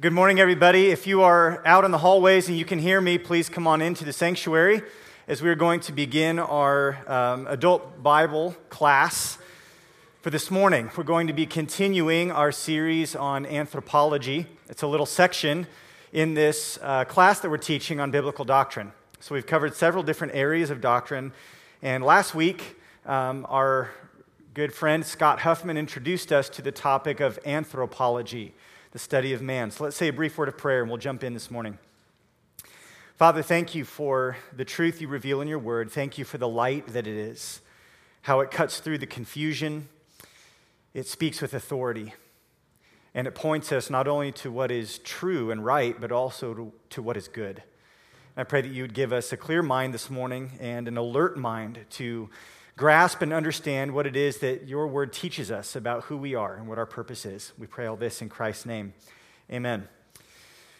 Good morning, everybody. If you are out in the hallways and you can hear me, please come on into the sanctuary as we are going to begin our um, adult Bible class for this morning. We're going to be continuing our series on anthropology. It's a little section in this uh, class that we're teaching on biblical doctrine. So we've covered several different areas of doctrine. And last week, um, our good friend Scott Huffman introduced us to the topic of anthropology the study of man. So let's say a brief word of prayer and we'll jump in this morning. Father, thank you for the truth you reveal in your word. Thank you for the light that it is, how it cuts through the confusion. It speaks with authority. And it points us not only to what is true and right, but also to, to what is good. I pray that you would give us a clear mind this morning and an alert mind to grasp and understand what it is that your word teaches us about who we are and what our purpose is. We pray all this in Christ's name. Amen.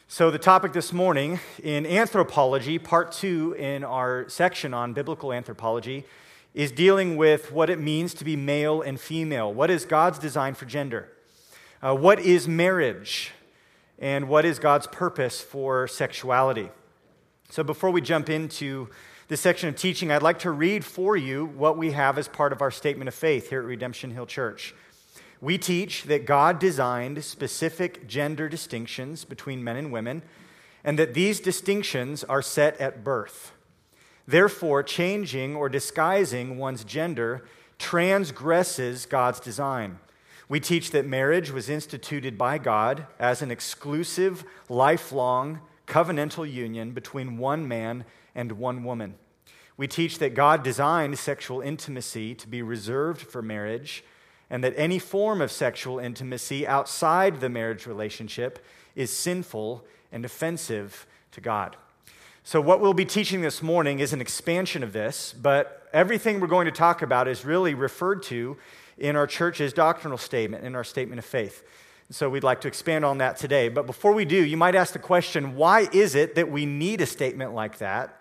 So, the topic this morning in anthropology, part two in our section on biblical anthropology, is dealing with what it means to be male and female. What is God's design for gender? Uh, what is marriage? And what is God's purpose for sexuality? So, before we jump into this section of teaching, I'd like to read for you what we have as part of our statement of faith here at Redemption Hill Church. We teach that God designed specific gender distinctions between men and women, and that these distinctions are set at birth. Therefore, changing or disguising one's gender transgresses God's design. We teach that marriage was instituted by God as an exclusive, lifelong, covenantal union between one man and one woman. We teach that God designed sexual intimacy to be reserved for marriage, and that any form of sexual intimacy outside the marriage relationship is sinful and offensive to God. So, what we'll be teaching this morning is an expansion of this, but everything we're going to talk about is really referred to in our church's doctrinal statement, in our statement of faith. So, we'd like to expand on that today. But before we do, you might ask the question why is it that we need a statement like that?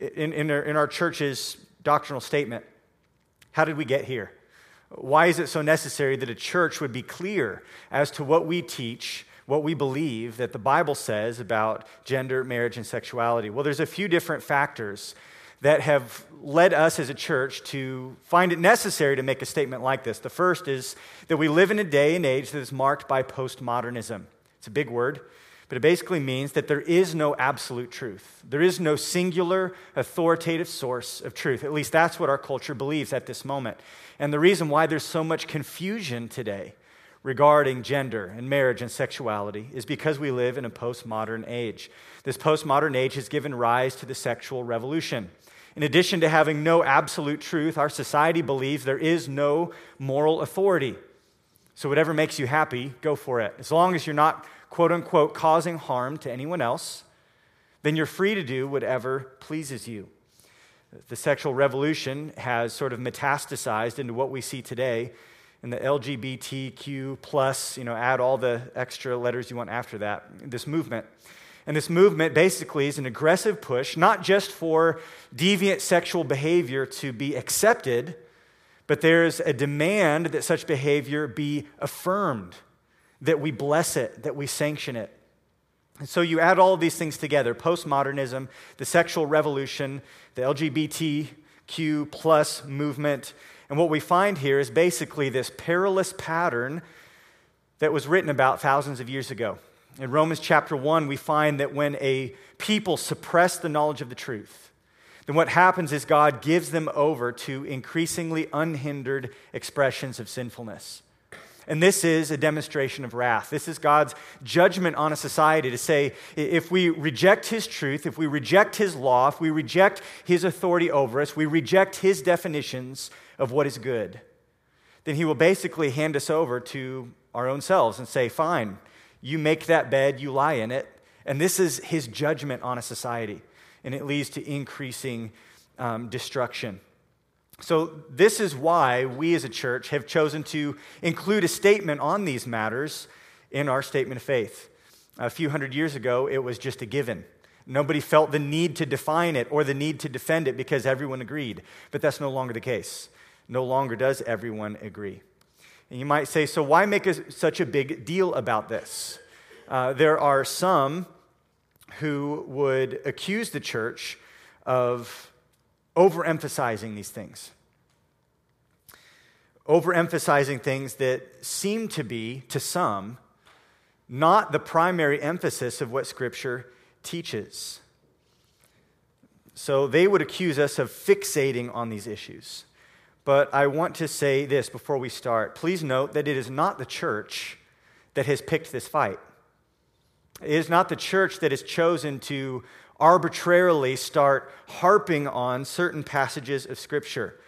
In, in, our, in our church's doctrinal statement. How did we get here? Why is it so necessary that a church would be clear as to what we teach, what we believe that the Bible says about gender, marriage, and sexuality? Well, there's a few different factors that have led us as a church to find it necessary to make a statement like this. The first is that we live in a day and age that is marked by postmodernism. It's a big word but it basically means that there is no absolute truth. There is no singular authoritative source of truth. At least that's what our culture believes at this moment. And the reason why there's so much confusion today regarding gender and marriage and sexuality is because we live in a postmodern age. This postmodern age has given rise to the sexual revolution. In addition to having no absolute truth, our society believes there is no moral authority. So, whatever makes you happy, go for it. As long as you're not quote unquote, causing harm to anyone else, then you're free to do whatever pleases you. The sexual revolution has sort of metastasized into what we see today in the LGBTQ plus, you know, add all the extra letters you want after that, this movement. And this movement basically is an aggressive push, not just for deviant sexual behavior to be accepted, but there's a demand that such behavior be affirmed that we bless it, that we sanction it. And so you add all of these things together postmodernism, the sexual revolution, the LGBTQ plus movement. And what we find here is basically this perilous pattern that was written about thousands of years ago. In Romans chapter 1, we find that when a people suppress the knowledge of the truth, then what happens is God gives them over to increasingly unhindered expressions of sinfulness. And this is a demonstration of wrath. This is God's judgment on a society to say if we reject His truth, if we reject His law, if we reject His authority over us, we reject His definitions of what is good, then He will basically hand us over to our own selves and say, fine, you make that bed, you lie in it. And this is His judgment on a society. And it leads to increasing um, destruction. So, this is why we as a church have chosen to include a statement on these matters in our statement of faith. A few hundred years ago, it was just a given. Nobody felt the need to define it or the need to defend it because everyone agreed. But that's no longer the case. No longer does everyone agree. And you might say, so why make a, such a big deal about this? Uh, there are some who would accuse the church of overemphasizing these things, overemphasizing things that seem to be, to some, not the primary emphasis of what Scripture teaches. So they would accuse us of fixating on these issues. But I want to say this before we start. Please note that it is not the church that has picked this fight. It is not the church that has chosen to arbitrarily start harping on certain passages of Scripture.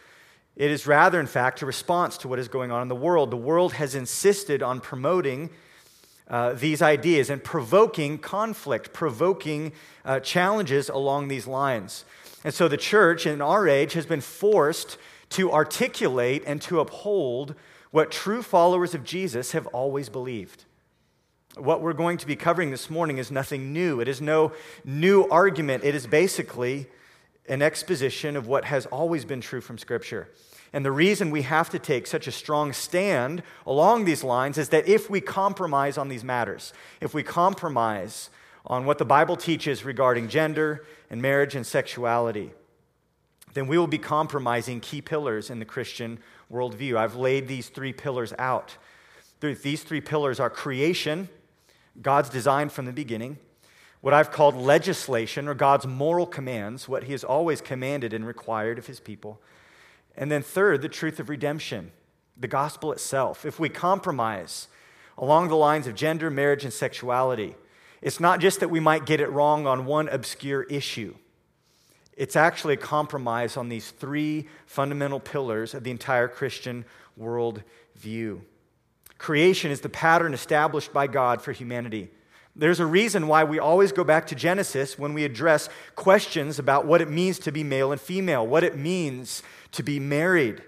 It is rather, in fact, a response to what is going on in the world. The world has insisted on promoting uh, these ideas and provoking conflict, provoking uh, challenges along these lines. And so the church in our age has been forced to articulate and to uphold what true followers of Jesus have always believed. What we're going to be covering this morning is nothing new. It is no new argument. It is basically an exposition of what has always been true from Scripture. And the reason we have to take such a strong stand along these lines is that if we compromise on these matters, if we compromise on what the Bible teaches regarding gender and marriage and sexuality, then we will be compromising key pillars in the Christian worldview. I've laid these three pillars out. These three pillars are creation, God's design from the beginning, what I've called legislation or God's moral commands, what He has always commanded and required of His people. And then, third, the truth of redemption, the gospel itself. If we compromise along the lines of gender, marriage, and sexuality, it's not just that we might get it wrong on one obscure issue. It's actually a compromise on these three fundamental pillars of the entire Christian world view. Creation is the pattern established by God for humanity. There's a reason why we always go back to Genesis when we address questions about what it means to be male and female, what it means to be married,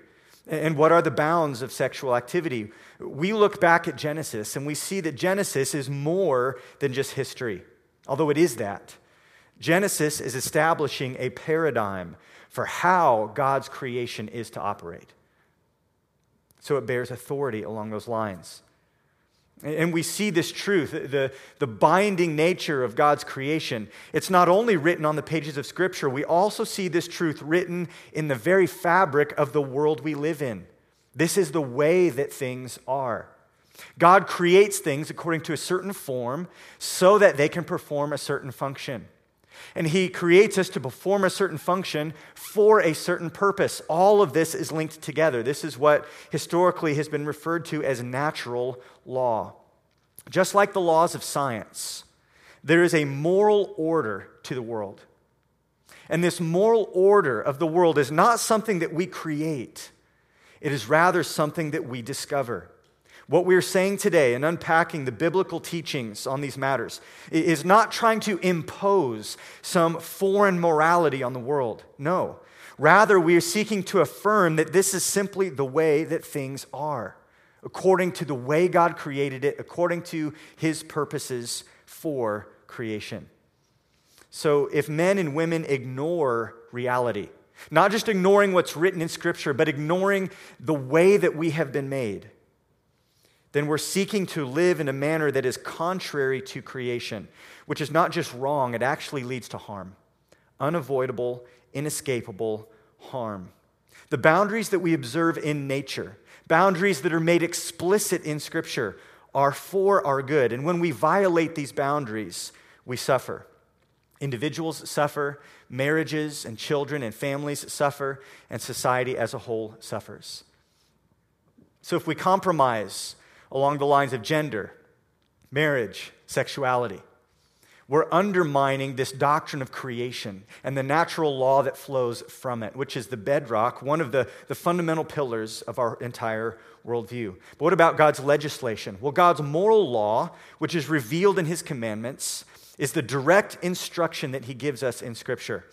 and what are the bounds of sexual activity. We look back at Genesis and we see that Genesis is more than just history, although it is that. Genesis is establishing a paradigm for how God's creation is to operate. So it bears authority along those lines. And we see this truth, the, the binding nature of God's creation. It's not only written on the pages of Scripture, we also see this truth written in the very fabric of the world we live in. This is the way that things are. God creates things according to a certain form so that they can perform a certain function. And he creates us to perform a certain function for a certain purpose. All of this is linked together. This is what historically has been referred to as natural law. Just like the laws of science, there is a moral order to the world. And this moral order of the world is not something that we create, it is rather something that we discover. What we're saying today and unpacking the biblical teachings on these matters is not trying to impose some foreign morality on the world. No. Rather, we are seeking to affirm that this is simply the way that things are, according to the way God created it, according to his purposes for creation. So, if men and women ignore reality, not just ignoring what's written in Scripture, but ignoring the way that we have been made, then we're seeking to live in a manner that is contrary to creation, which is not just wrong, it actually leads to harm. Unavoidable, inescapable harm. The boundaries that we observe in nature, boundaries that are made explicit in Scripture, are for our good. And when we violate these boundaries, we suffer. Individuals suffer, marriages and children and families suffer, and society as a whole suffers. So if we compromise along the lines of gender, marriage, sexuality. We're undermining this doctrine of creation and the natural law that flows from it, which is the bedrock, one of the, the fundamental pillars of our entire worldview. But what about God's legislation? Well, God's moral law, which is revealed in his commandments, is the direct instruction that he gives us in Scripture.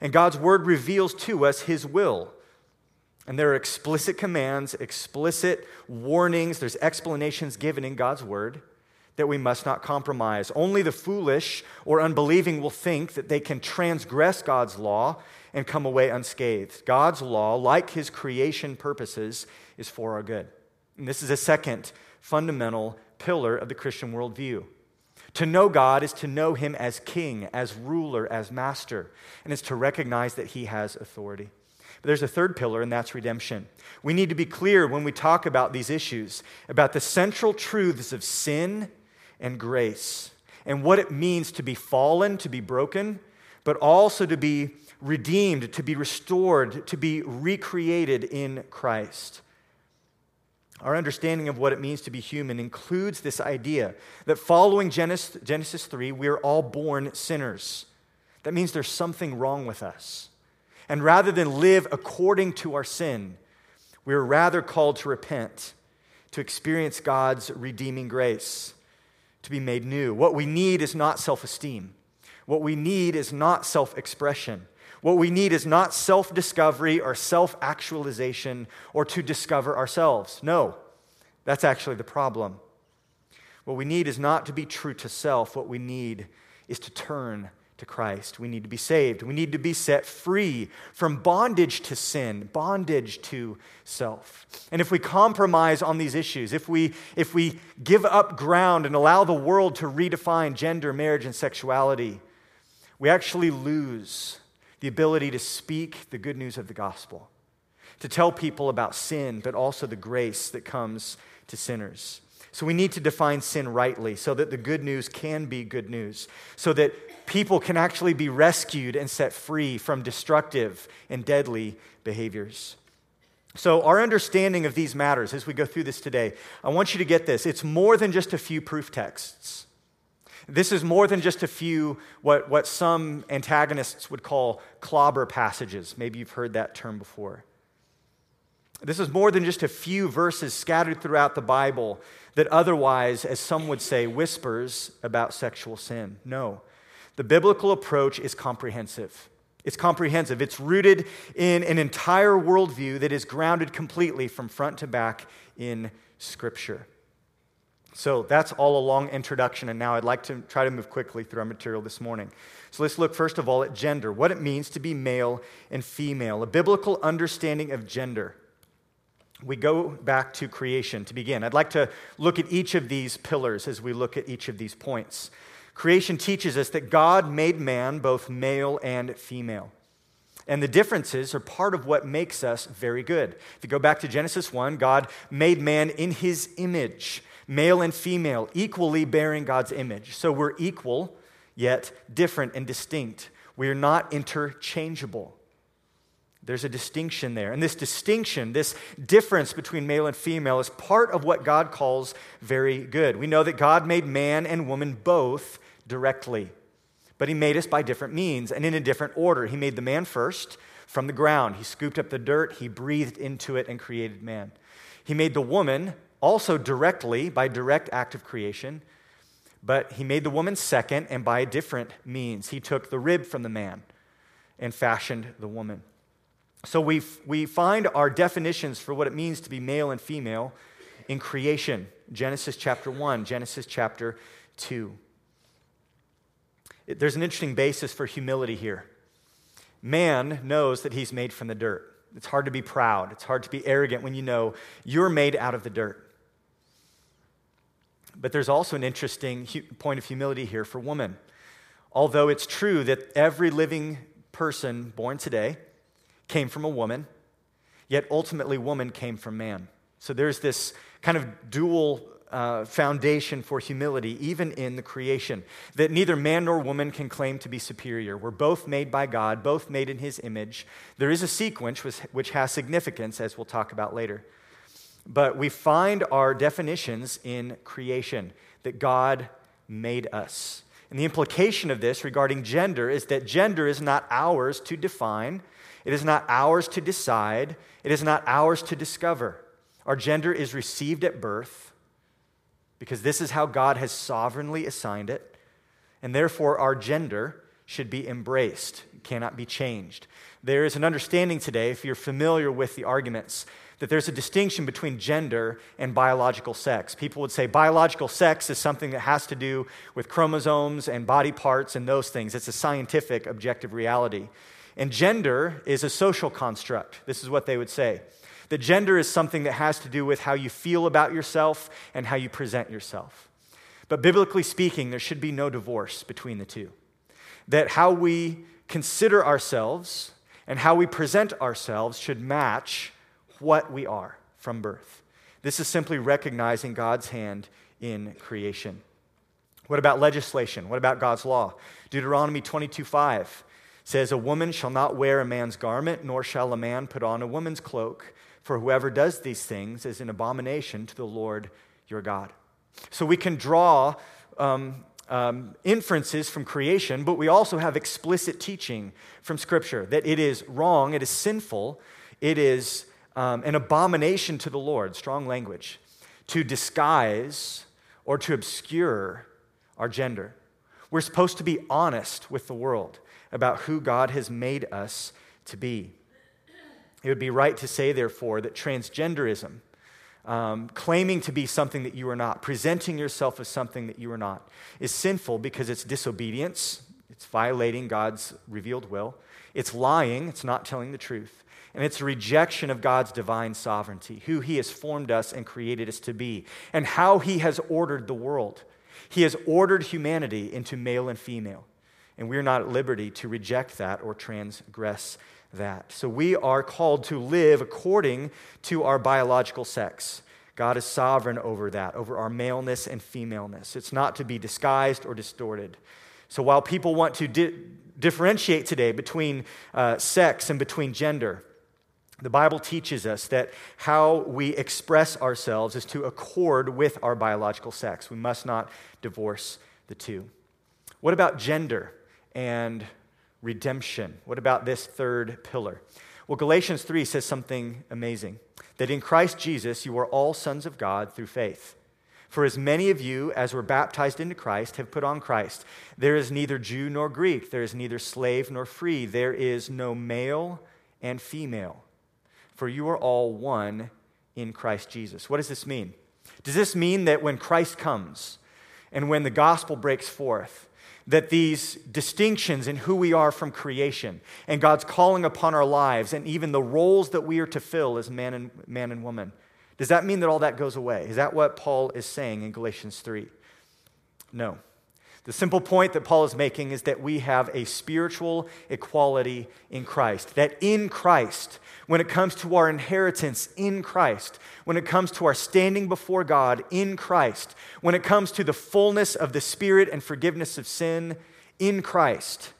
And God's word reveals to us his will and there are explicit commands, explicit warnings, there's explanations given in God's word that we must not compromise. Only the foolish or unbelieving will think that they can transgress God's law and come away unscathed. God's law, like his creation purposes, is for our good. And this is a second fundamental pillar of the Christian worldview. To know God is to know Him as King, as ruler, as master, and it's to recognize that He has authority. But there's a third pillar, and that's redemption. We need to be clear when we talk about these issues about the central truths of sin and grace and what it means to be fallen, to be broken, but also to be redeemed, to be restored, to be recreated in Christ. Our understanding of what it means to be human includes this idea that following Genesis, Genesis 3, we are all born sinners. That means there's something wrong with us. And rather than live according to our sin, we're rather called to repent, to experience God's redeeming grace, to be made new. What we need is not self esteem. What we need is not self expression. What we need is not self discovery or self actualization or to discover ourselves. No, that's actually the problem. What we need is not to be true to self. What we need is to turn to Christ. We need to be saved. We need to be set free from bondage to sin, bondage to self. And if we compromise on these issues, if we, if we give up ground and allow the world to redefine gender, marriage, and sexuality, we actually lose the ability to speak the good news of the gospel, to tell people about sin, but also the grace that comes to sinners. So we need to define sin rightly so that the good news can be good news, so that people can actually be rescued and set free from destructive and deadly behaviors. So, our understanding of these matters as we go through this today, I want you to get this. It's more than just a few proof texts. This is more than just a few, what, what some antagonists would call clobber passages. Maybe you've heard that term before. This is more than just a few verses scattered throughout the Bible that otherwise, as some would say, whispers about sexual sin. No. The biblical approach is comprehensive. It's comprehensive. It's rooted in an entire worldview that is grounded completely from front to back in Scripture. So that's all a long introduction, and now I'd like to try to move quickly through our material this morning. So let's look first of all at gender, what it means to be male and female, a biblical understanding of gender. We go back to creation to begin. I'd like to look at each of these pillars as we look at each of these points. Creation teaches us that God made man both male and female. And the differences are part of what makes us very good. If you go back to Genesis 1, God made man in his image male and female, equally bearing God's image. So we're equal, yet different and distinct. We are not interchangeable. There's a distinction there. And this distinction, this difference between male and female, is part of what God calls very good. We know that God made man and woman both directly, but He made us by different means and in a different order. He made the man first from the ground, He scooped up the dirt, He breathed into it, and created man. He made the woman also directly by direct act of creation, but he made the woman second and by a different means. He took the rib from the man and fashioned the woman. So we, we find our definitions for what it means to be male and female in creation Genesis chapter 1, Genesis chapter 2. It, there's an interesting basis for humility here. Man knows that he's made from the dirt. It's hard to be proud, it's hard to be arrogant when you know you're made out of the dirt. But there's also an interesting point of humility here for woman. Although it's true that every living person born today came from a woman, yet ultimately woman came from man. So there's this kind of dual uh, foundation for humility, even in the creation, that neither man nor woman can claim to be superior. We're both made by God, both made in his image. There is a sequence which, which has significance, as we'll talk about later. But we find our definitions in creation that God made us. And the implication of this regarding gender is that gender is not ours to define, it is not ours to decide, it is not ours to discover. Our gender is received at birth because this is how God has sovereignly assigned it. And therefore, our gender should be embraced, cannot be changed. There is an understanding today, if you're familiar with the arguments, that there's a distinction between gender and biological sex. People would say biological sex is something that has to do with chromosomes and body parts and those things. It's a scientific, objective reality. And gender is a social construct. This is what they would say. That gender is something that has to do with how you feel about yourself and how you present yourself. But biblically speaking, there should be no divorce between the two. That how we consider ourselves and how we present ourselves should match what we are from birth. This is simply recognizing God's hand in creation. What about legislation? What about God's law? Deuteronomy 22 5 says, A woman shall not wear a man's garment, nor shall a man put on a woman's cloak, for whoever does these things is an abomination to the Lord your God. So we can draw um, um, inferences from creation, but we also have explicit teaching from Scripture that it is wrong, it is sinful, it is um, an abomination to the Lord, strong language, to disguise or to obscure our gender. We're supposed to be honest with the world about who God has made us to be. It would be right to say, therefore, that transgenderism, um, claiming to be something that you are not, presenting yourself as something that you are not, is sinful because it's disobedience, it's violating God's revealed will, it's lying, it's not telling the truth, and it's a rejection of God's divine sovereignty, who He has formed us and created us to be, and how He has ordered the world. He has ordered humanity into male and female, and we're not at liberty to reject that or transgress that. So we are called to live according to our biological sex. God is sovereign over that, over our maleness and femaleness. It's not to be disguised or distorted. So while people want to di- differentiate today between uh, sex and between gender, the Bible teaches us that how we express ourselves is to accord with our biological sex. We must not divorce the two. What about gender and redemption? What about this third pillar? Well, Galatians 3 says something amazing that in Christ Jesus you are all sons of God through faith. For as many of you as were baptized into Christ have put on Christ. There is neither Jew nor Greek, there is neither slave nor free, there is no male and female, for you are all one in Christ Jesus. What does this mean? Does this mean that when Christ comes and when the gospel breaks forth, that these distinctions in who we are from creation and God's calling upon our lives and even the roles that we are to fill as man and, man and woman, does that mean that all that goes away? Is that what Paul is saying in Galatians 3? No. The simple point that Paul is making is that we have a spiritual equality in Christ. That in Christ, when it comes to our inheritance in Christ, when it comes to our standing before God in Christ, when it comes to the fullness of the Spirit and forgiveness of sin in Christ,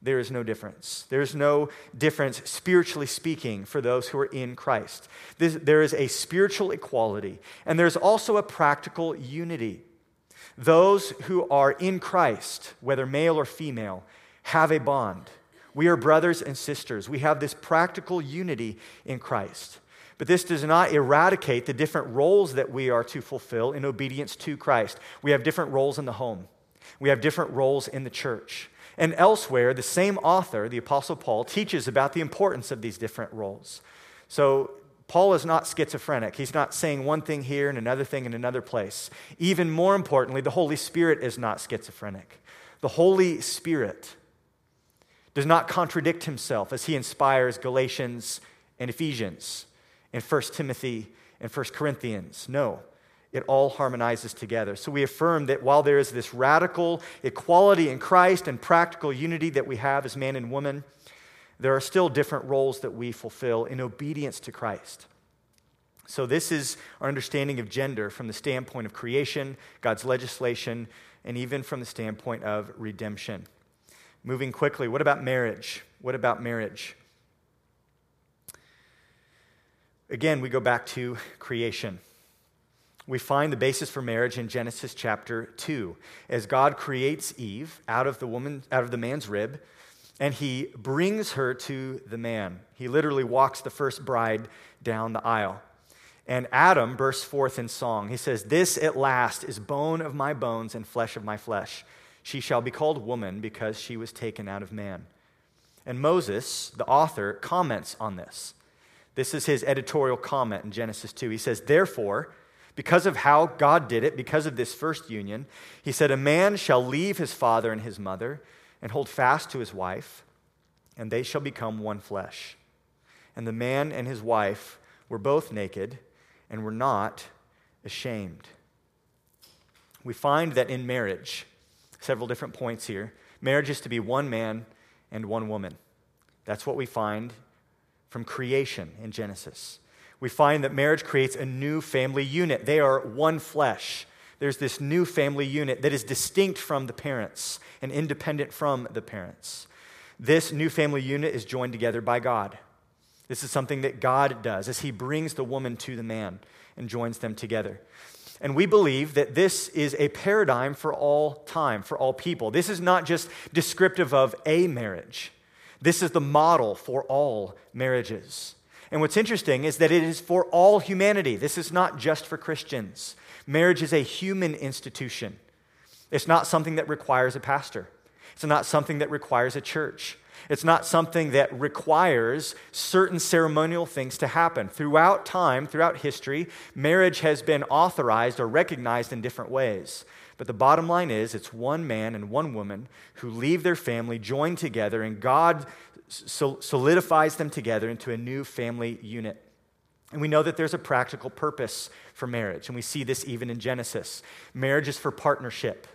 there is no difference. There is no difference, spiritually speaking, for those who are in Christ. There is a spiritual equality, and there's also a practical unity. Those who are in Christ, whether male or female, have a bond. We are brothers and sisters. We have this practical unity in Christ. But this does not eradicate the different roles that we are to fulfill in obedience to Christ. We have different roles in the home, we have different roles in the church. And elsewhere, the same author, the Apostle Paul, teaches about the importance of these different roles. So Paul is not schizophrenic. He's not saying one thing here and another thing in another place. Even more importantly, the Holy Spirit is not schizophrenic. The Holy Spirit does not contradict himself as he inspires Galatians and Ephesians and 1 Timothy and 1 Corinthians. No, it all harmonizes together. So we affirm that while there is this radical equality in Christ and practical unity that we have as man and woman, there are still different roles that we fulfill in obedience to Christ. So, this is our understanding of gender from the standpoint of creation, God's legislation, and even from the standpoint of redemption. Moving quickly, what about marriage? What about marriage? Again, we go back to creation. We find the basis for marriage in Genesis chapter 2. As God creates Eve out of the woman out of the man's rib, and he brings her to the man. He literally walks the first bride down the aisle. And Adam bursts forth in song. He says, This at last is bone of my bones and flesh of my flesh. She shall be called woman because she was taken out of man. And Moses, the author, comments on this. This is his editorial comment in Genesis 2. He says, Therefore, because of how God did it, because of this first union, he said, A man shall leave his father and his mother and hold fast to his wife, and they shall become one flesh. And the man and his wife were both naked and were not ashamed. we find that in marriage, several different points here, marriage is to be one man and one woman. That's what we find from creation in Genesis. We find that marriage creates a new family unit. They are one flesh. There's this new family unit that is distinct from the parents and independent from the parents. This new family unit is joined together by God. This is something that God does as He brings the woman to the man and joins them together. And we believe that this is a paradigm for all time, for all people. This is not just descriptive of a marriage, this is the model for all marriages. And what's interesting is that it is for all humanity. This is not just for Christians. Marriage is a human institution. It's not something that requires a pastor, it's not something that requires a church. It's not something that requires certain ceremonial things to happen. Throughout time, throughout history, marriage has been authorized or recognized in different ways. But the bottom line is it's one man and one woman who leave their family, join together, and God solidifies them together into a new family unit. And we know that there's a practical purpose for marriage, and we see this even in Genesis. Marriage is for partnership.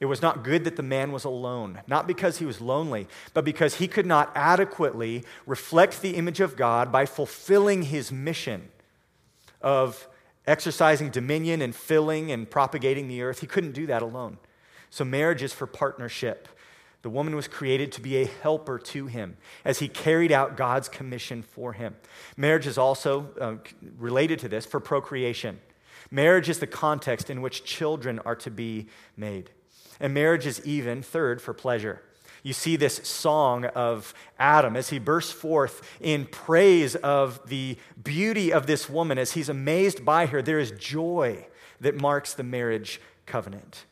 It was not good that the man was alone, not because he was lonely, but because he could not adequately reflect the image of God by fulfilling his mission of exercising dominion and filling and propagating the earth. He couldn't do that alone. So, marriage is for partnership. The woman was created to be a helper to him as he carried out God's commission for him. Marriage is also uh, related to this for procreation. Marriage is the context in which children are to be made. And marriage is even, third, for pleasure. You see this song of Adam as he bursts forth in praise of the beauty of this woman, as he's amazed by her. There is joy that marks the marriage covenant.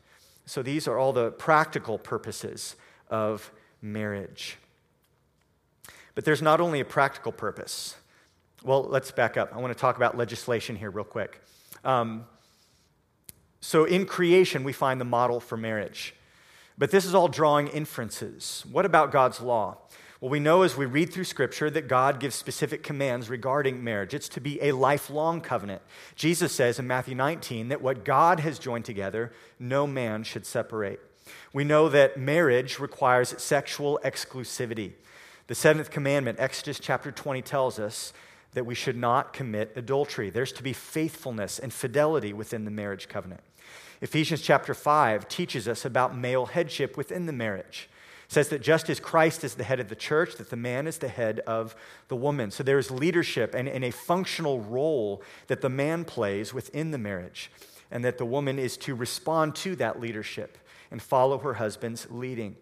So these are all the practical purposes of marriage. But there's not only a practical purpose. Well, let's back up. I want to talk about legislation here, real quick. Um, so in creation, we find the model for marriage. But this is all drawing inferences. What about God's law? Well, we know as we read through Scripture that God gives specific commands regarding marriage. It's to be a lifelong covenant. Jesus says in Matthew 19 that what God has joined together, no man should separate. We know that marriage requires sexual exclusivity. The seventh commandment, Exodus chapter 20, tells us that we should not commit adultery. There's to be faithfulness and fidelity within the marriage covenant. Ephesians chapter 5 teaches us about male headship within the marriage. It says that just as Christ is the head of the church, that the man is the head of the woman. So there is leadership and, and a functional role that the man plays within the marriage, and that the woman is to respond to that leadership and follow her husband's leading.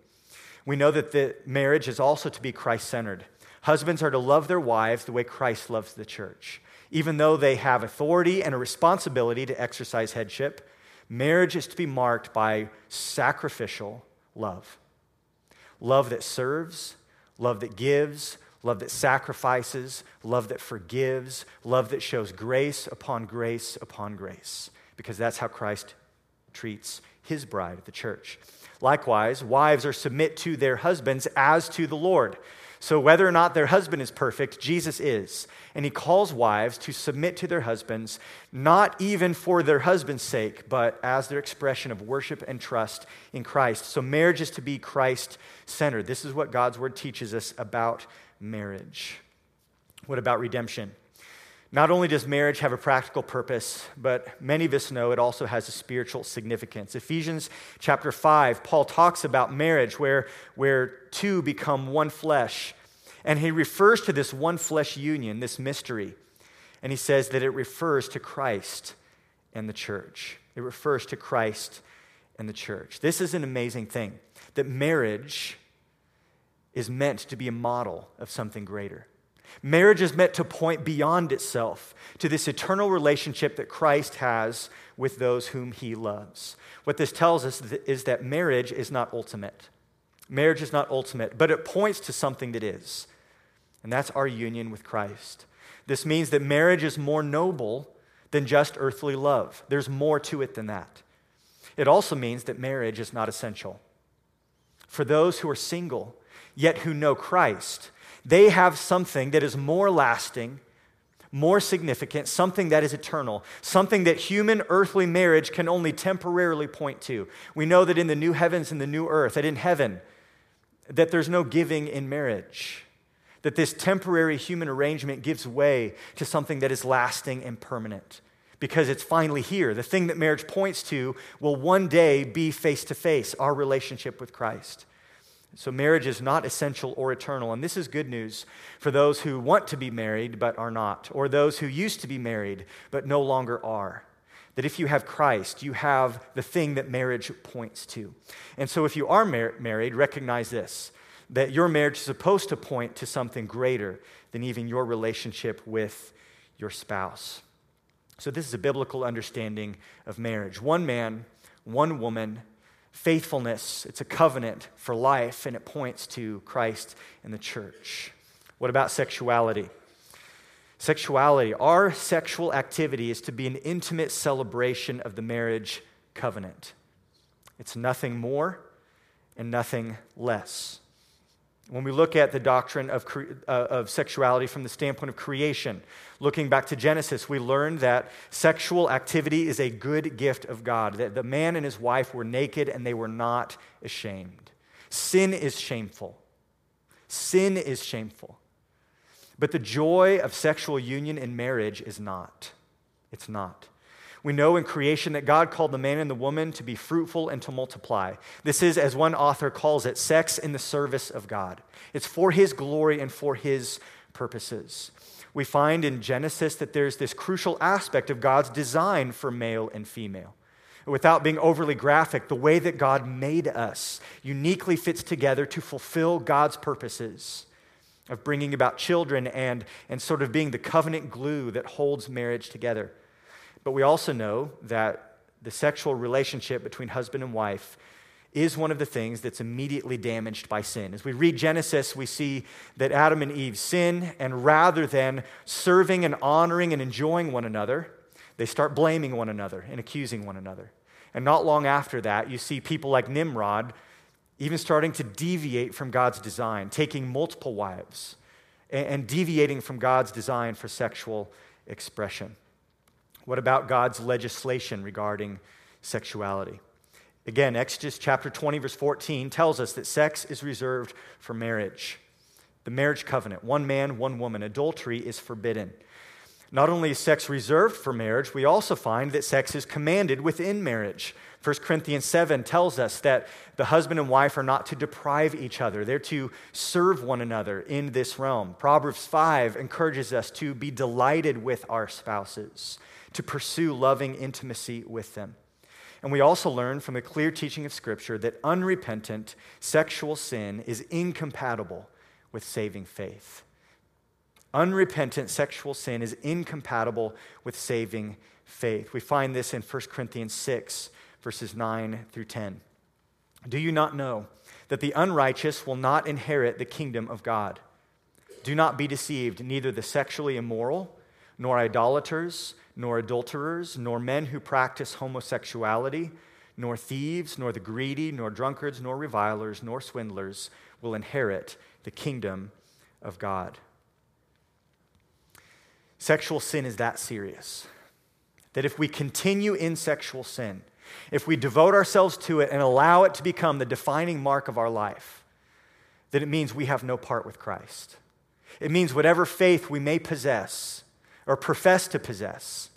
We know that the marriage is also to be Christ centered. Husbands are to love their wives the way Christ loves the church. Even though they have authority and a responsibility to exercise headship, Marriage is to be marked by sacrificial love love that serves, love that gives, love that sacrifices, love that forgives, love that shows grace upon grace upon grace, because that's how Christ treats his bride, the church. Likewise, wives are submit to their husbands as to the Lord. So, whether or not their husband is perfect, Jesus is. And he calls wives to submit to their husbands, not even for their husband's sake, but as their expression of worship and trust in Christ. So, marriage is to be Christ centered. This is what God's word teaches us about marriage. What about redemption? Not only does marriage have a practical purpose, but many of us know it also has a spiritual significance. Ephesians chapter 5, Paul talks about marriage where, where two become one flesh. And he refers to this one flesh union, this mystery. And he says that it refers to Christ and the church. It refers to Christ and the church. This is an amazing thing that marriage is meant to be a model of something greater. Marriage is meant to point beyond itself to this eternal relationship that Christ has with those whom he loves. What this tells us is that marriage is not ultimate. Marriage is not ultimate, but it points to something that is, and that's our union with Christ. This means that marriage is more noble than just earthly love, there's more to it than that. It also means that marriage is not essential. For those who are single, yet who know Christ, they have something that is more lasting, more significant, something that is eternal, something that human earthly marriage can only temporarily point to. We know that in the new heavens and the new earth, that in heaven, that there's no giving in marriage, that this temporary human arrangement gives way to something that is lasting and permanent because it's finally here. The thing that marriage points to will one day be face to face, our relationship with Christ. So, marriage is not essential or eternal. And this is good news for those who want to be married but are not, or those who used to be married but no longer are. That if you have Christ, you have the thing that marriage points to. And so, if you are mar- married, recognize this that your marriage is supposed to point to something greater than even your relationship with your spouse. So, this is a biblical understanding of marriage. One man, one woman, faithfulness. It's a covenant for life, and it points to Christ and the church. What about sexuality? Sexuality, our sexual activity is to be an intimate celebration of the marriage covenant. It's nothing more and nothing less. When we look at the doctrine of, uh, of sexuality from the standpoint of creation, looking back to Genesis, we learned that sexual activity is a good gift of God, that the man and his wife were naked and they were not ashamed. Sin is shameful. Sin is shameful. But the joy of sexual union in marriage is not. It's not. We know in creation that God called the man and the woman to be fruitful and to multiply. This is, as one author calls it, sex in the service of God. It's for his glory and for his purposes. We find in Genesis that there's this crucial aspect of God's design for male and female. Without being overly graphic, the way that God made us uniquely fits together to fulfill God's purposes of bringing about children and, and sort of being the covenant glue that holds marriage together. But we also know that the sexual relationship between husband and wife is one of the things that's immediately damaged by sin. As we read Genesis, we see that Adam and Eve sin, and rather than serving and honoring and enjoying one another, they start blaming one another and accusing one another. And not long after that, you see people like Nimrod even starting to deviate from God's design, taking multiple wives and deviating from God's design for sexual expression. What about God's legislation regarding sexuality? Again, Exodus chapter 20, verse 14 tells us that sex is reserved for marriage. The marriage covenant, one man, one woman. Adultery is forbidden. Not only is sex reserved for marriage, we also find that sex is commanded within marriage. 1 Corinthians 7 tells us that the husband and wife are not to deprive each other, they're to serve one another in this realm. Proverbs 5 encourages us to be delighted with our spouses to pursue loving intimacy with them. And we also learn from the clear teaching of Scripture that unrepentant sexual sin is incompatible with saving faith. Unrepentant sexual sin is incompatible with saving faith. We find this in 1 Corinthians 6, verses 9 through 10. Do you not know that the unrighteous will not inherit the kingdom of God? Do not be deceived, neither the sexually immoral, nor idolaters, nor adulterers, nor men who practice homosexuality, nor thieves, nor the greedy, nor drunkards, nor revilers, nor swindlers will inherit the kingdom of God. Sexual sin is that serious that if we continue in sexual sin, if we devote ourselves to it and allow it to become the defining mark of our life, then it means we have no part with Christ. It means whatever faith we may possess or profess to possess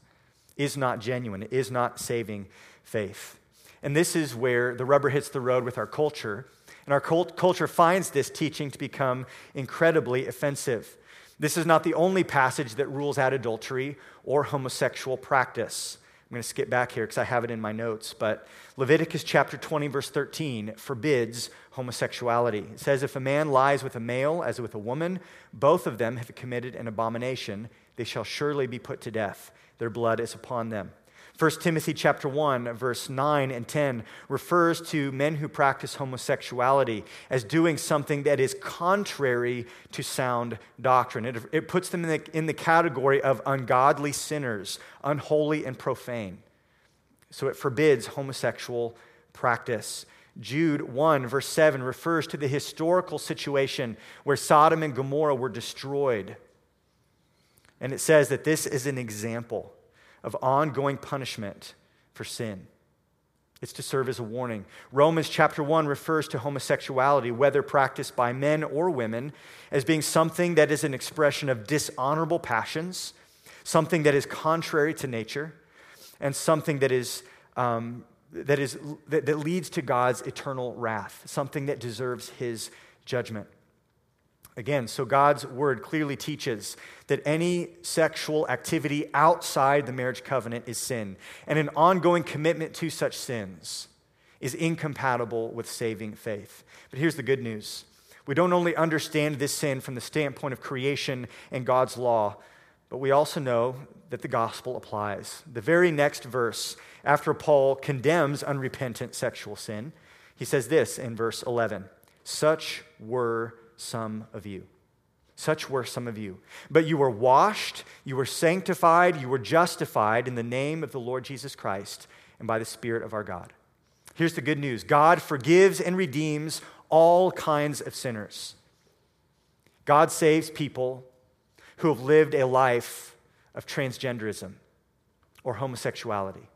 is not genuine, is not saving faith. And this is where the rubber hits the road with our culture. And our cult- culture finds this teaching to become incredibly offensive. This is not the only passage that rules out adultery or homosexual practice. I'm going to skip back here because I have it in my notes, but Leviticus chapter 20, verse 13 forbids homosexuality. It says, If a man lies with a male as with a woman, both of them have committed an abomination, they shall surely be put to death. Their blood is upon them. 1 Timothy chapter 1 verse 9 and 10 refers to men who practice homosexuality as doing something that is contrary to sound doctrine. It, it puts them in the, in the category of ungodly sinners, unholy and profane. So it forbids homosexual practice. Jude 1, verse 7, refers to the historical situation where Sodom and Gomorrah were destroyed And it says that this is an example of ongoing punishment for sin. It's to serve as a warning. Romans chapter 1 refers to homosexuality, whether practiced by men or women, as being something that is an expression of dishonorable passions, something that is contrary to nature, and something that is. Um, that, is, that, that leads to God's eternal wrath, something that deserves his judgment. Again, so God's word clearly teaches that any sexual activity outside the marriage covenant is sin, and an ongoing commitment to such sins is incompatible with saving faith. But here's the good news we don't only understand this sin from the standpoint of creation and God's law, but we also know that the gospel applies. The very next verse, after Paul condemns unrepentant sexual sin, he says this in verse 11 Such were some of you. Such were some of you. But you were washed, you were sanctified, you were justified in the name of the Lord Jesus Christ and by the Spirit of our God. Here's the good news God forgives and redeems all kinds of sinners. God saves people who have lived a life of transgenderism or homosexuality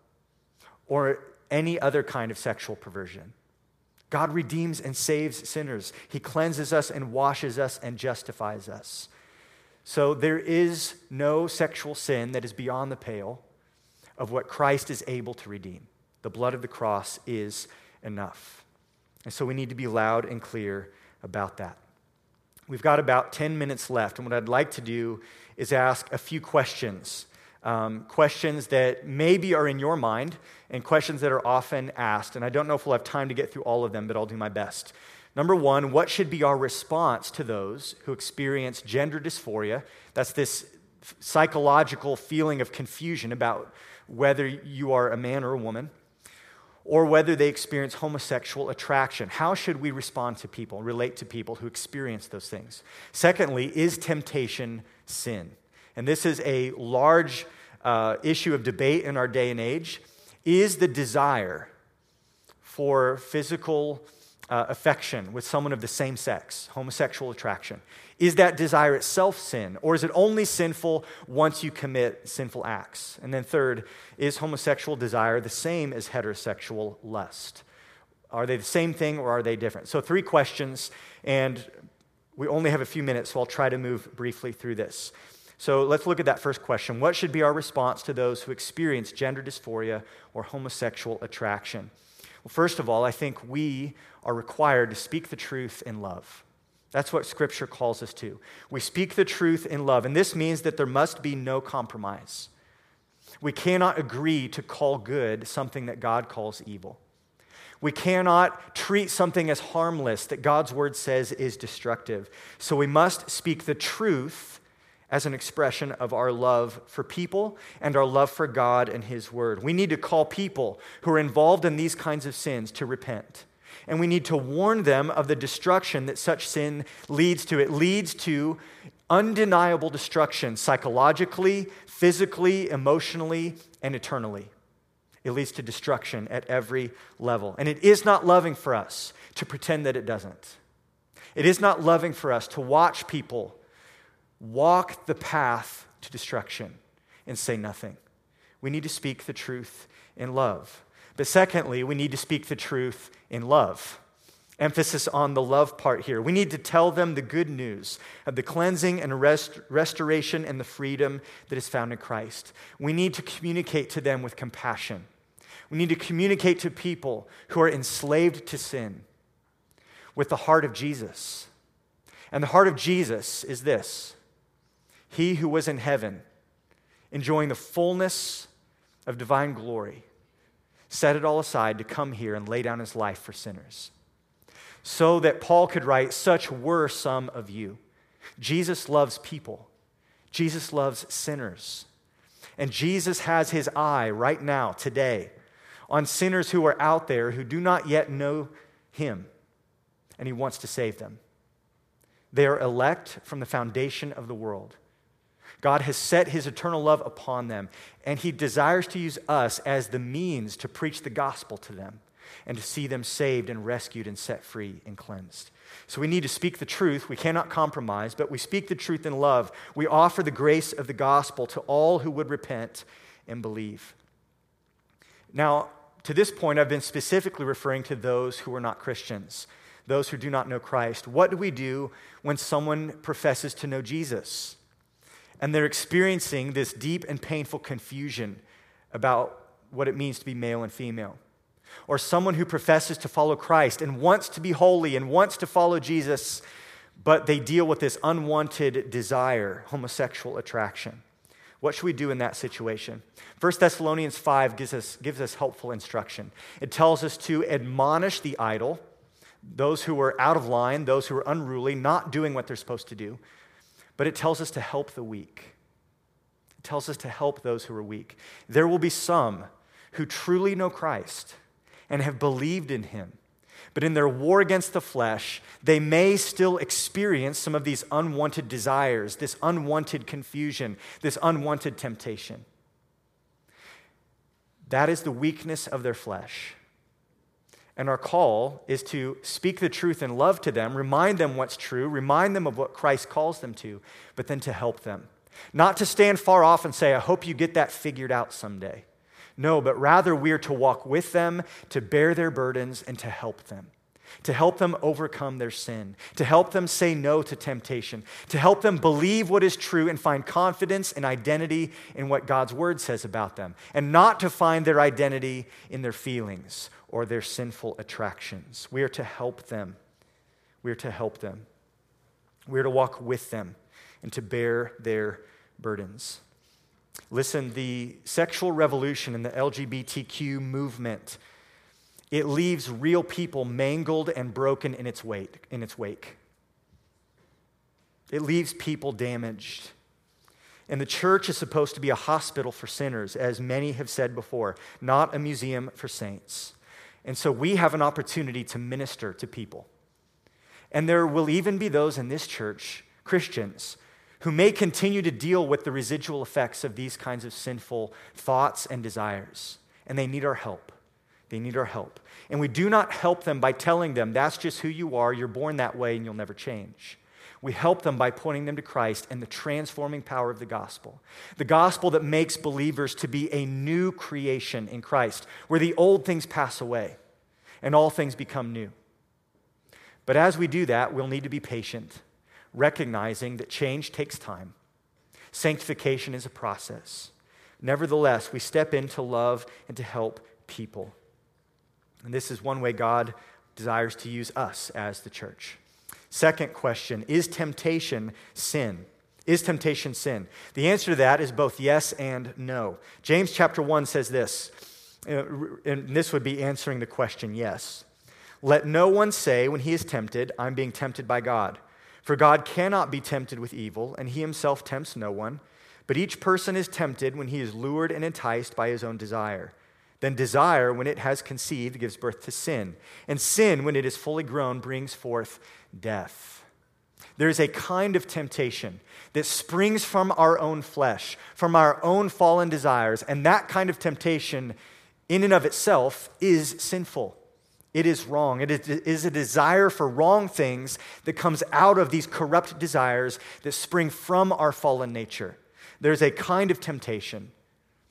or any other kind of sexual perversion. God redeems and saves sinners. He cleanses us and washes us and justifies us. So there is no sexual sin that is beyond the pale of what Christ is able to redeem. The blood of the cross is enough. And so we need to be loud and clear about that. We've got about 10 minutes left, and what I'd like to do is ask a few questions um, questions that maybe are in your mind and questions that are often asked. And I don't know if we'll have time to get through all of them, but I'll do my best. Number one, what should be our response to those who experience gender dysphoria? That's this psychological feeling of confusion about whether you are a man or a woman, or whether they experience homosexual attraction. How should we respond to people, relate to people who experience those things? Secondly, is temptation sin? And this is a large uh, issue of debate in our day and age is the desire for physical uh, affection with someone of the same sex, homosexual attraction. Is that desire itself sin, or is it only sinful once you commit sinful acts? And then, third, is homosexual desire the same as heterosexual lust? Are they the same thing or are they different? So, three questions, and we only have a few minutes, so I'll try to move briefly through this. So let's look at that first question. What should be our response to those who experience gender dysphoria or homosexual attraction? Well, first of all, I think we are required to speak the truth in love. That's what Scripture calls us to. We speak the truth in love, and this means that there must be no compromise. We cannot agree to call good something that God calls evil. We cannot treat something as harmless that God's word says is destructive. So we must speak the truth as an expression of our love for people and our love for God and His Word. We need to call people who are involved in these kinds of sins to repent. And we need to warn them of the destruction that such sin leads to. It leads to undeniable destruction psychologically, physically, emotionally, and eternally. It leads to destruction at every level. And it is not loving for us to pretend that it doesn't. It is not loving for us to watch people walk the path to destruction and say nothing. We need to speak the truth in love. But secondly, we need to speak the truth in love. Emphasis on the love part here. We need to tell them the good news of the cleansing and rest- restoration and the freedom that is found in Christ. We need to communicate to them with compassion. We need to communicate to people who are enslaved to sin with the heart of Jesus. And the heart of Jesus is this he who was in heaven, enjoying the fullness of divine glory, set it all aside to come here and lay down his life for sinners. So that Paul could write, Such were some of you. Jesus loves people, Jesus loves sinners. And Jesus has his eye right now, today, on sinners who are out there who do not yet know him, and he wants to save them. They are elect from the foundation of the world. God has set his eternal love upon them, and he desires to use us as the means to preach the gospel to them. and to see them saved and rescued and set free and cleansed. So we need to speak the truth. We cannot compromise, but we speak the truth in love. We offer the grace of the gospel to all who would repent and believe. Now, to this point, I've been specifically referring to those who are not Christians, those who do not know Christ. What do we do when someone professes to know Jesus and they're experiencing this deep and painful confusion about what it means to be male and female? Or someone who professes to follow Christ and wants to be holy and wants to follow Jesus, but they deal with this unwanted desire, homosexual attraction. What should we do in that situation? 1 Thessalonians 5 gives us, gives us helpful instruction. It tells us to admonish the idle, those who are out of line, those who are unruly, not doing what they're supposed to do. But it tells us to help the weak. It tells us to help those who are weak. There will be some who truly know Christ and have believed in him but in their war against the flesh, they may still experience some of these unwanted desires, this unwanted confusion, this unwanted temptation. That is the weakness of their flesh. And our call is to speak the truth in love to them, remind them what's true, remind them of what Christ calls them to, but then to help them. Not to stand far off and say, I hope you get that figured out someday. No, but rather we are to walk with them, to bear their burdens, and to help them. To help them overcome their sin, to help them say no to temptation, to help them believe what is true and find confidence and identity in what God's word says about them, and not to find their identity in their feelings or their sinful attractions. We are to help them. We are to help them. We are to walk with them and to bear their burdens. Listen, the sexual revolution and the LGBTQ movement, it leaves real people mangled and broken in its wake. In its wake. It leaves people damaged. And the church is supposed to be a hospital for sinners, as many have said before, not a museum for saints. And so we have an opportunity to minister to people. And there will even be those in this church, Christians, who may continue to deal with the residual effects of these kinds of sinful thoughts and desires. And they need our help. They need our help. And we do not help them by telling them, that's just who you are, you're born that way, and you'll never change. We help them by pointing them to Christ and the transforming power of the gospel. The gospel that makes believers to be a new creation in Christ, where the old things pass away and all things become new. But as we do that, we'll need to be patient recognizing that change takes time. Sanctification is a process. Nevertheless, we step in to love and to help people. And this is one way God desires to use us as the church. Second question Is temptation sin? Is temptation sin? The answer to that is both yes and no. James chapter 1 says this, uh, and this would be answering the question yes. Let no one say when he is tempted, I'm being tempted by God. For God cannot be tempted with evil, and he himself tempts no one. But each person is tempted when he is lured and enticed by his own desire. Then desire, when it has conceived, gives birth to sin. And sin, when it is fully grown, brings forth death. There is a kind of temptation that springs from our own flesh, from our own fallen desires. And that kind of temptation, in and of itself, is sinful. It is wrong. It is a desire for wrong things that comes out of these corrupt desires that spring from our fallen nature. There's a kind of temptation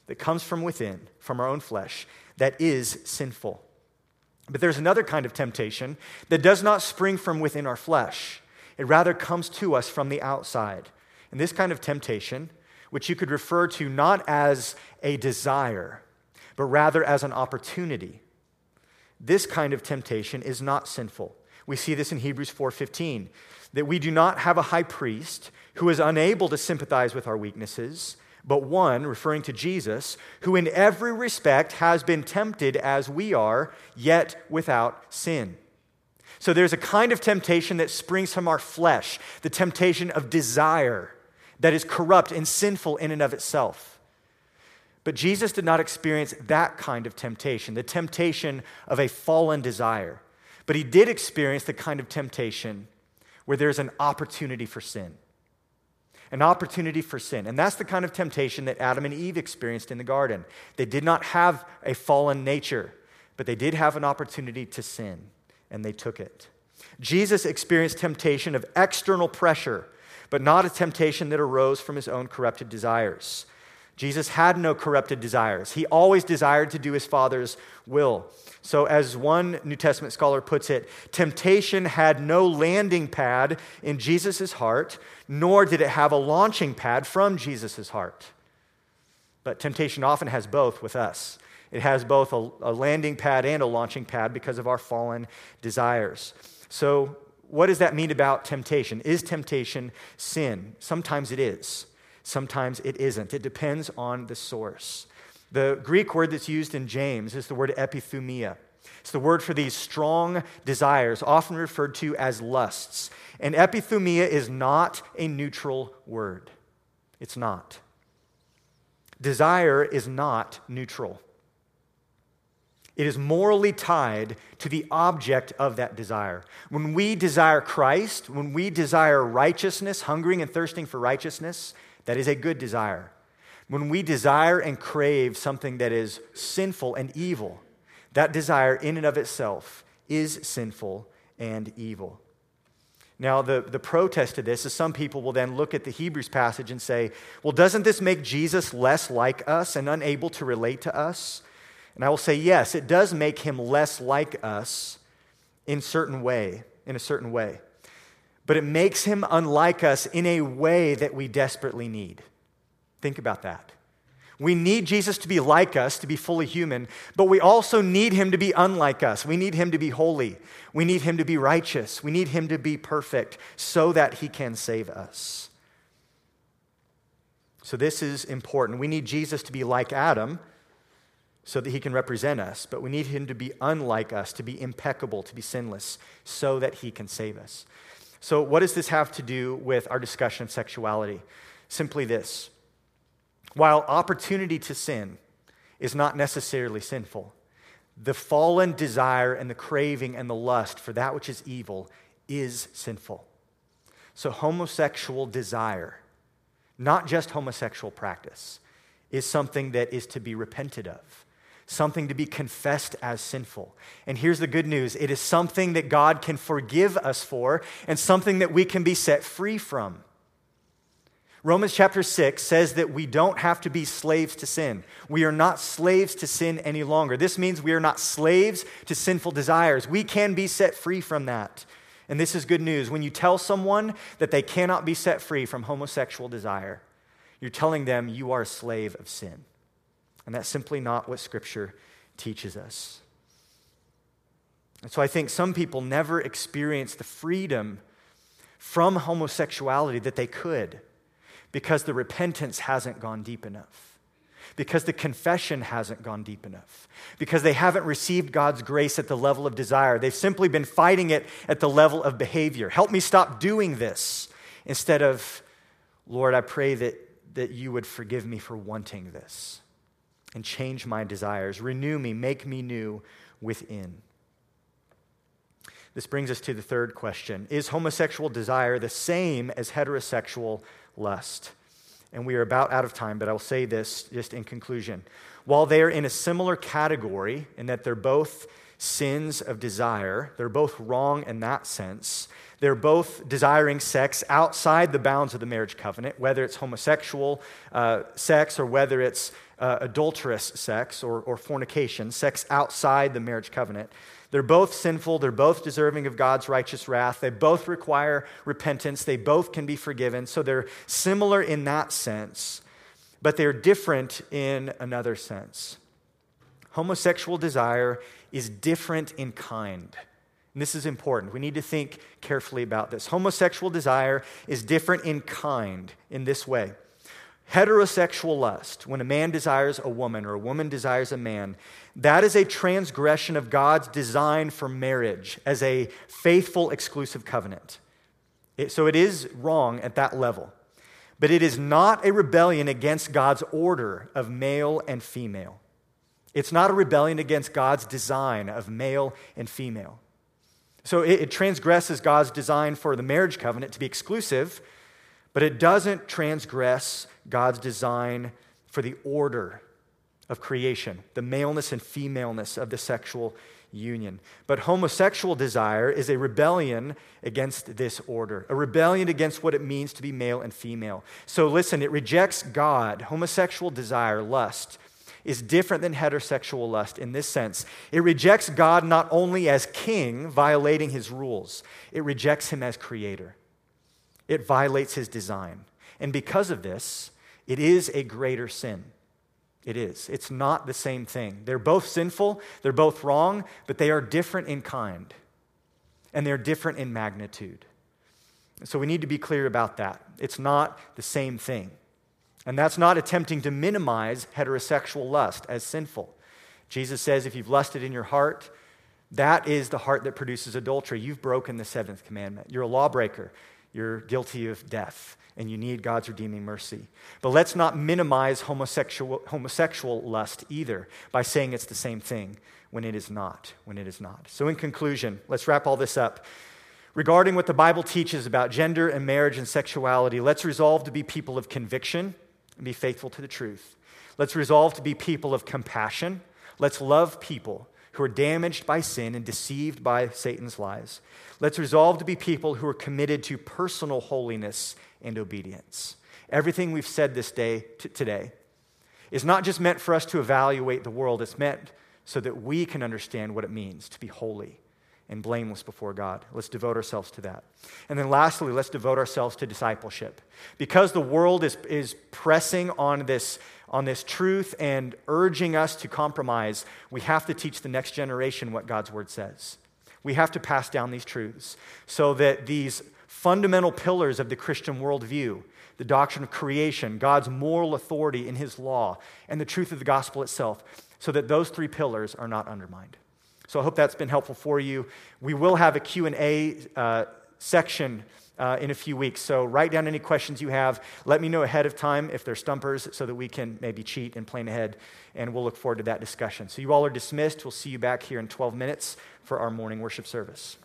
that comes from within, from our own flesh, that is sinful. But there's another kind of temptation that does not spring from within our flesh, it rather comes to us from the outside. And this kind of temptation, which you could refer to not as a desire, but rather as an opportunity this kind of temptation is not sinful. We see this in Hebrews 4:15 that we do not have a high priest who is unable to sympathize with our weaknesses, but one, referring to Jesus, who in every respect has been tempted as we are, yet without sin. So there's a kind of temptation that springs from our flesh, the temptation of desire that is corrupt and sinful in and of itself. But Jesus did not experience that kind of temptation, the temptation of a fallen desire. But he did experience the kind of temptation where there's an opportunity for sin. An opportunity for sin. And that's the kind of temptation that Adam and Eve experienced in the garden. They did not have a fallen nature, but they did have an opportunity to sin, and they took it. Jesus experienced temptation of external pressure, but not a temptation that arose from his own corrupted desires. Jesus had no corrupted desires. He always desired to do his Father's will. So, as one New Testament scholar puts it, temptation had no landing pad in Jesus' heart, nor did it have a launching pad from Jesus' heart. But temptation often has both with us. It has both a, a landing pad and a launching pad because of our fallen desires. So, what does that mean about temptation? Is temptation sin? Sometimes it is, sometimes it isn't. It depends on the source. The Greek word that's used in James is the word epithumia. It's the word for these strong desires, often referred to as lusts. And epithumia is not a neutral word. It's not. Desire is not neutral. It is morally tied to the object of that desire. When we desire Christ, when we desire righteousness, hungering and thirsting for righteousness, that is a good desire. When we desire and crave something that is sinful and evil, that desire in and of itself is sinful and evil. Now, the, the protest to this is some people will then look at the Hebrews passage and say, well, doesn't this make Jesus less like us and unable to relate to us? And I will say, yes, it does make him less like us in certain way, in a certain way. But it makes him unlike us in a way that we desperately need. Think about that. We need Jesus to be like us, to be fully human, but we also need him to be unlike us. We need him to be holy. We need him to be righteous. We need him to be perfect so that he can save us. So, this is important. We need Jesus to be like Adam so that he can represent us, but we need him to be unlike us, to be impeccable, to be sinless, so that he can save us. So, what does this have to do with our discussion of sexuality? Simply this while opportunity to sin is not necessarily sinful, the fallen desire and the craving and the lust for that which is evil is sinful. So, homosexual desire, not just homosexual practice, is something that is to be repented of something to be confessed as sinful. And here's the good news it is something that God can forgive us for and something that we can be set free from. Romans chapter 6 says that we don't have to be slaves to sin. We are not slaves to sin any longer. This means we are not slaves to sinful desires. We can be set free from that. And this is good news. When you tell someone that they cannot be set free from homosexual desire, you're telling them you are a slave of sin. And that's simply not what Scripture teaches us. And so I think some people never experience the freedom from homosexuality that they could because the repentance hasn't gone deep enough, because the confession hasn't gone deep enough, because they haven't received God's grace at the level of desire. They've simply been fighting it at the level of behavior. Help me stop doing this instead of, Lord, I pray that, that you would forgive me for wanting this and change my desires. Renew me, make me new within. This brings us to the third question Is homosexual desire the same as heterosexual lust? And we are about out of time, but I'll say this just in conclusion. While they are in a similar category in that they're both sins of desire, they're both wrong in that sense. They're both desiring sex outside the bounds of the marriage covenant, whether it's homosexual uh, sex or whether it's uh, adulterous sex or, or fornication, sex outside the marriage covenant. They're both sinful. They're both deserving of God's righteous wrath. They both require repentance. They both can be forgiven. So they're similar in that sense, but they're different in another sense. Homosexual desire is different in kind. And this is important. We need to think carefully about this. Homosexual desire is different in kind in this way. Heterosexual lust, when a man desires a woman or a woman desires a man, that is a transgression of God's design for marriage as a faithful, exclusive covenant. It, so it is wrong at that level. But it is not a rebellion against God's order of male and female. It's not a rebellion against God's design of male and female. So it, it transgresses God's design for the marriage covenant to be exclusive, but it doesn't transgress God's design for the order of creation, the maleness and femaleness of the sexual union. But homosexual desire is a rebellion against this order, a rebellion against what it means to be male and female. So listen, it rejects God. Homosexual desire, lust, is different than heterosexual lust in this sense. It rejects God not only as king, violating his rules, it rejects him as creator. It violates his design. And because of this, it is a greater sin. It is. It's not the same thing. They're both sinful, they're both wrong, but they are different in kind, and they're different in magnitude. So we need to be clear about that. It's not the same thing. And that's not attempting to minimize heterosexual lust as sinful. Jesus says if you've lusted in your heart, that is the heart that produces adultery. You've broken the seventh commandment. You're a lawbreaker. You're guilty of death and you need God's redeeming mercy. But let's not minimize homosexual, homosexual lust either by saying it's the same thing when it is not. When it is not. So, in conclusion, let's wrap all this up. Regarding what the Bible teaches about gender and marriage and sexuality, let's resolve to be people of conviction and be faithful to the truth. Let's resolve to be people of compassion. Let's love people who are damaged by sin and deceived by Satan's lies. Let's resolve to be people who are committed to personal holiness and obedience. Everything we've said this day t- today is not just meant for us to evaluate the world, it's meant so that we can understand what it means to be holy and blameless before God. Let's devote ourselves to that. And then lastly, let's devote ourselves to discipleship. Because the world is, is pressing on this, on this truth and urging us to compromise, we have to teach the next generation what God's word says. We have to pass down these truths so that these fundamental pillars of the Christian worldview the doctrine of creation, God's moral authority in his law, and the truth of the gospel itself, so that those three pillars are not undermined. So I hope that's been helpful for you. We will have a Q&A uh, section uh, in a few weeks. So write down any questions you have. Let me know ahead of time if they're stumpers so that we can maybe cheat and plan ahead. And we'll look forward to that discussion. So you all are dismissed. We'll see you back here in 12 minutes for our morning worship service.